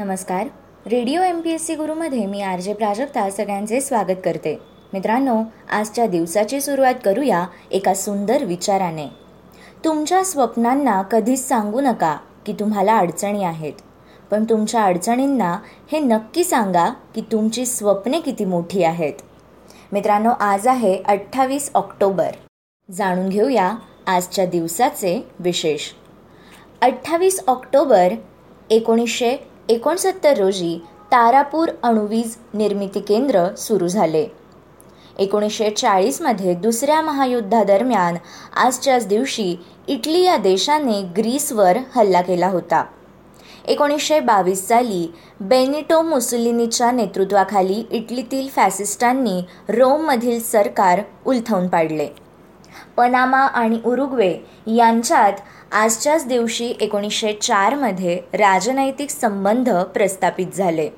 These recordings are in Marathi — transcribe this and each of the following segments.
नमस्कार. Radio M P S C गुरुमध्ये मी आर जे प्राजक्ता सगळ्यांचे स्वागत करते. मित्रांनो आजच्या दिवसाची सुरुवात करूया एका सुंदर विचाराने. तुमच्या स्वप्नांना कधीच सांगू नका की तुम्हाला अडचणी आहेत. पण तुमच्या अडचणींना हे नक्की सांगा की तुमची स्वप्ने किती मोठी आहेत. मित्रांनो आज आहे अठ्ठावीस ऑक्टोबर. जाणून घेऊया आजच्या दिवसाचे विशेष. अठ्ठावीस ऑक्टोबर एकोणीसशे एकोणसत्तर रोजी तारापूर अणुवीज निर्मिती केंद्र सुरू झाले. एकोणीसशे चाळीसमध्ये दुसऱ्या महायुद्धादरम्यान आजच्याच दिवशी इटली या देशाने ग्रीसवर हल्ला केला होता. एकोणीसशे बावीस साली बेनिटो मुसोलिनीच्या नेतृत्वाखाली इटलीतील फॅसिस्टांनी रोममधील सरकार उलथवून पाडले. पनामा आणि उरुग्वे यांच्यात आजच्याच दिवशी एकोणीसशे चारमध्ये राजनैतिक संबंध प्रस्थापित झाले.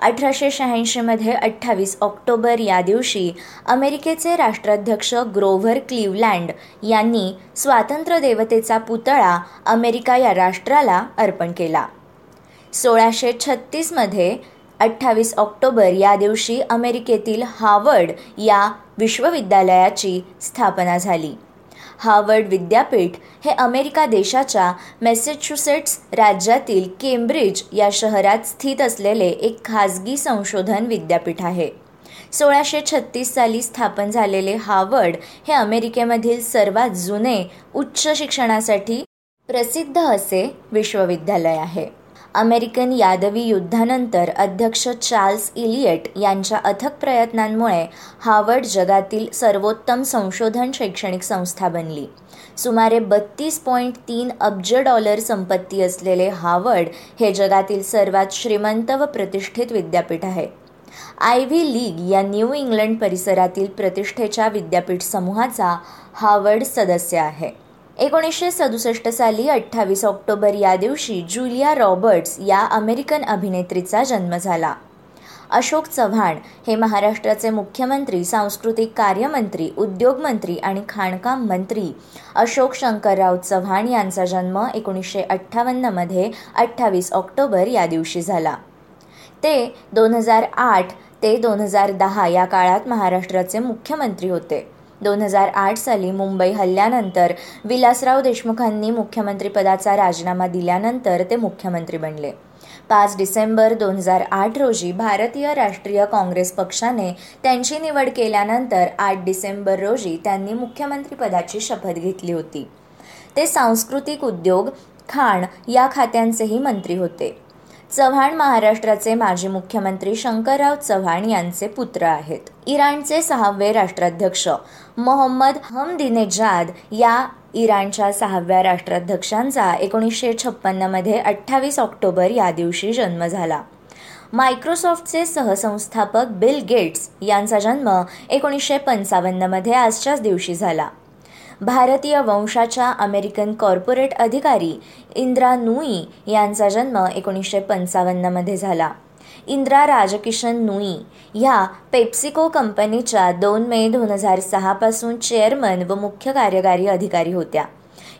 अठराशे शहाऐंशीमध्ये अठ्ठावीस ऑक्टोबर या दिवशी अमेरिकेचे राष्ट्राध्यक्ष ग्रोव्हर क्लिवलँड यांनी स्वातंत्र्य देवतेचा पुतळा अमेरिका या राष्ट्राला अर्पण केला. सोळाशे छत्तीसमध्ये अठ्ठावीस ऑक्टोबर या दिवशी अमेरिकेतील हार्वर्ड या विश्वविद्यालयाची स्थापना झाली. हार्वर्ड विद्यापीठ हे अमेरिका देशाच्या मॅसेच्युसेट्स राज्यातील केम्ब्रिज या शहरात स्थित असलेले एक खाजगी संशोधन विद्यापीठ आहे. सोळाशे छत्तीस साली स्थापन झालेले हार्वर्ड हे अमेरिकेमधील सर्वात जुने उच्च शिक्षणासाठी प्रसिद्ध असे विश्वविद्यालय आहे. अमेरिकन यादवी युद्धानंतर अध्यक्ष चार्ल्स इलियट यांच्या अथक प्रयत्नांमुळे हार्वर्ड जगातील सर्वोत्तम संशोधन शैक्षणिक संस्था बनली. सुमारे बत्तीस पॉईंट तीन अब्ज डॉलर संपत्ती असलेले हार्वर्ड हे जगातील सर्वात श्रीमंत व प्रतिष्ठित विद्यापीठ आहे. आय व्ही लीग या न्यू इंग्लंड परिसरातील प्रतिष्ठेच्या विद्यापीठ समूहाचा हार्वर्ड सदस्य आहे. एकोणीसशे सदुसष्ट साली अठ्ठावीस ऑक्टोबर या दिवशी जुलिया रॉबर्ट्स या अमेरिकन अभिनेत्रीचा जन्म झाला. अशोक चव्हाण हे महाराष्ट्राचे मुख्यमंत्री सांस्कृतिक कार्यमंत्री उद्योगमंत्री आणि खाणकाम मंत्री. अशोक शंकरराव चव्हाण यांचा जन्म एकोणीसशे अठ्ठावन्नमध्ये अठ्ठावीस ऑक्टोबर या दिवशी झाला. ते दोन हजार आठ ते दोन हजार दहा या काळात महाराष्ट्राचे मुख्यमंत्री होते. दोन हजार आठ साली मुंबई हल्ल्यानंतर विलासराव देशमुखांनी मुख्यमंत्रीपदाचा राजीनामा दिल्यानंतर ते मुख्यमंत्री बनले. पाच डिसेंबर दोन हजार आठ रोजी भारतीय राष्ट्रीय काँग्रेस पक्षाने त्यांची निवड केल्यानंतर आठ डिसेंबर रोजी त्यांनी मुख्यमंत्रीपदाची शपथ घेतली होती. ते सांस्कृतिक उद्योग खाण या खात्यांचेही मंत्री होते. चव्हाण महाराष्ट्राचे माजी मुख्यमंत्री शंकरराव चव्हाण यांचे पुत्र आहेत. इराणचे सहावे राष्ट्राध्यक्ष मोहम्मद हमदिनेजाद या इराणच्या सहाव्या राष्ट्राध्यक्षांचा एकोणीसशे छप्पन्नमध्ये अठ्ठावीस ऑक्टोबर या दिवशी जन्म झाला. मायक्रोसॉफ्टचे सहसंस्थापक बिल गेट्स यांचा जन्म एकोणीसशे पंचावन्नमध्ये आजच्याच दिवशी झाला. भारतीय वंशाच्या अमेरिकन कॉर्पोरेट अधिकारी इंद्रा नुई यांचा जन्म एकोणीसशे पंचावन्नमध्ये झाला. इंद्रा राजकिशन नुई ह्या पेप्सिको कंपनीच्या दोन मे दोन हजार सहापासून चेअरमन व मुख्य कार्यकारी अधिकारी होत्या.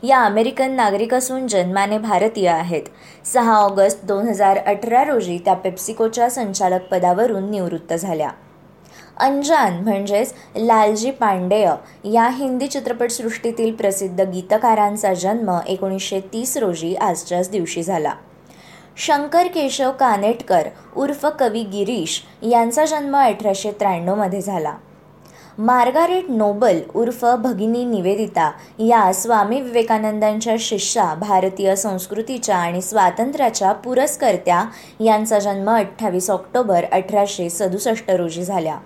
या अमेरिकन नागरिक असून जन्माने भारतीय आहेत. सहा ऑगस्ट दोन हजार अठरा रोजी त्या पेप्सिकोच्या संचालक पदावरून निवृत्त झाल्या. अंजान म्हणजेच लालजी पांडेय या हिंदी चित्रपटसृष्टीतील प्रसिद्ध गीतकारांचा जन्म एकोणीसशे तीस रोजी आजच्याच दिवशी झाला. शंकर केशव कानेटकर उर्फ कवी गिरीश यांचा जन्म अठराशे त्र्याण्णवमध्ये झाला. मार्गारेट नोबल उर्फ भगिनी निवेदिता या स्वामी विवेकानंदांच्या शिष्या भारतीय संस्कृतीच्या आणि स्वातंत्र्याच्या पुरस्कर्त्या यांचा जन्म अठ्ठावीस ऑक्टोबर अठराशे सदुसष्ट रोजी झाल्या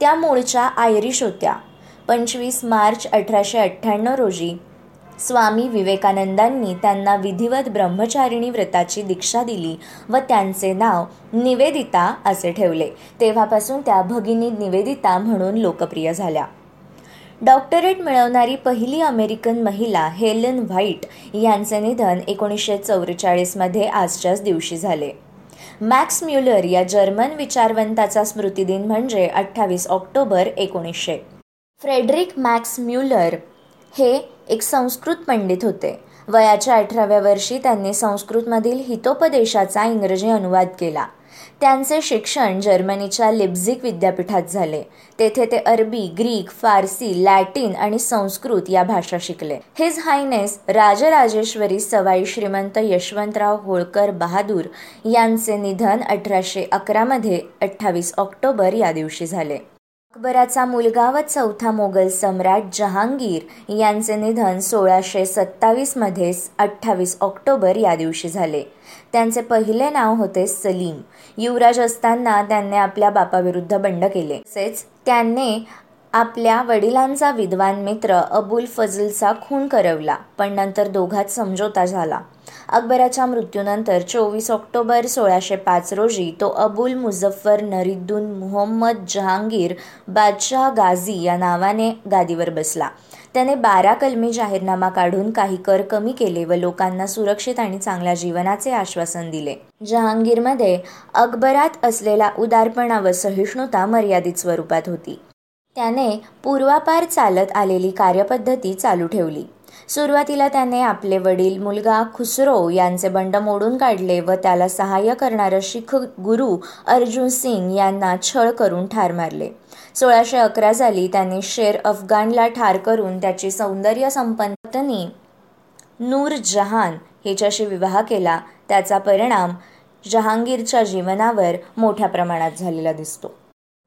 त्या मूळच्या आयरिश होत्या. पंचवीस मार्च अठराशे अठ्ठ्याण्णव रोजी स्वामी विवेकानंदांनी त्यांना विधिवत ब्रह्मचारिणी व्रताची दीक्षा दिली व त्यांचे नाव निवेदिता असे ठेवले. तेव्हापासून त्या भगिनी निवेदिता म्हणून लोकप्रिय झाल्या. डॉक्टरेट मिळवणारी पहिली अमेरिकन महिला हेलन व्हाईट यांचे निधन एकोणीसशे चौवेचाळीसमध्ये आजच्याच दिवशी झाले. मॅक्स म्युलर या जर्मन विचारवंताचा स्मृतिदिन म्हणजे अठ्ठावीस ऑक्टोबर एकोणीसशे. फ्रेडरिक मॅक्स म्युलर हे एक संस्कृत पंडित होते. वयाच्या अठराव्या वर्षी त्यांनी संस्कृतमधील हितोपदेशाचा इंग्रजी अनुवाद केला. त्यांचे शिक्षण जर्मनीच्या लिप्झिक विद्यापीठात झाले. तेथे ते अरबी ग्रीक फारसी लॅटिन आणि संस्कृत या भाषा शिकले. हिज हायनेस राजराजेश्वरी सवाई श्रीमंत यशवंतराव होळकर बहादूर यांचे निधन अठराशे अकरामध्ये अठ्ठावीस ऑक्टोबर या दिवशी झाले. अकबराचा मुलगा व चौथा मोगल सम्राट जहांगीर यांचे निधन सोळाशे सत्तावीसमध्ये अठ्ठावीस ऑक्टोबर या दिवशी झाले. त्यांचे पहिले नाव होते सलीम. युवराज असताना त्यांनी आपल्या बापाविरुद्ध बंड केले. तसेच त्यांनी आपल्या वडिलांचा विद्वान मित्र अबुल फजलचा खून करवला पण नंतर दोघात समझोता झाला. अकबराच्या मृत्यूनंतर चोवीस ऑक्टोबर सोळाशे पाच रोजी तो अबुल मुझफ्फर नरिद्दून मुहम्मद जहांगीर बादशाह गाझी या नावाने गादीवर बसला. त्याने बारा कलमी जाहीरनामा काढून काही कर कमी केले व लोकांना सुरक्षित आणि चांगल्या जीवनाचे आश्वासन दिले. जहांगीरमध्ये अकबरात असलेला उदारपणा व सहिष्णुता मर्यादित स्वरूपात होती. त्याने पूर्वापार चालत आलेली कार्यपद्धती चालू ठेवली. सुरुवातीला त्याने आपले वडील मुलगा खुसरो यांचे बंड मोडून काढले व त्याला सहाय्य करणारं शिख गुरु अर्जुन सिंग यांना छळ करून ठार मारले. सोळाशे अकरा साली त्यांनी शेर अफगाणला ठार करून त्याची सौंदर्य संपत्तनी नूर जहान हिच्याशी विवाह केला. त्याचा परिणाम जहांगीरच्या जीवनावर मोठ्या प्रमाणात झालेला दिसतो.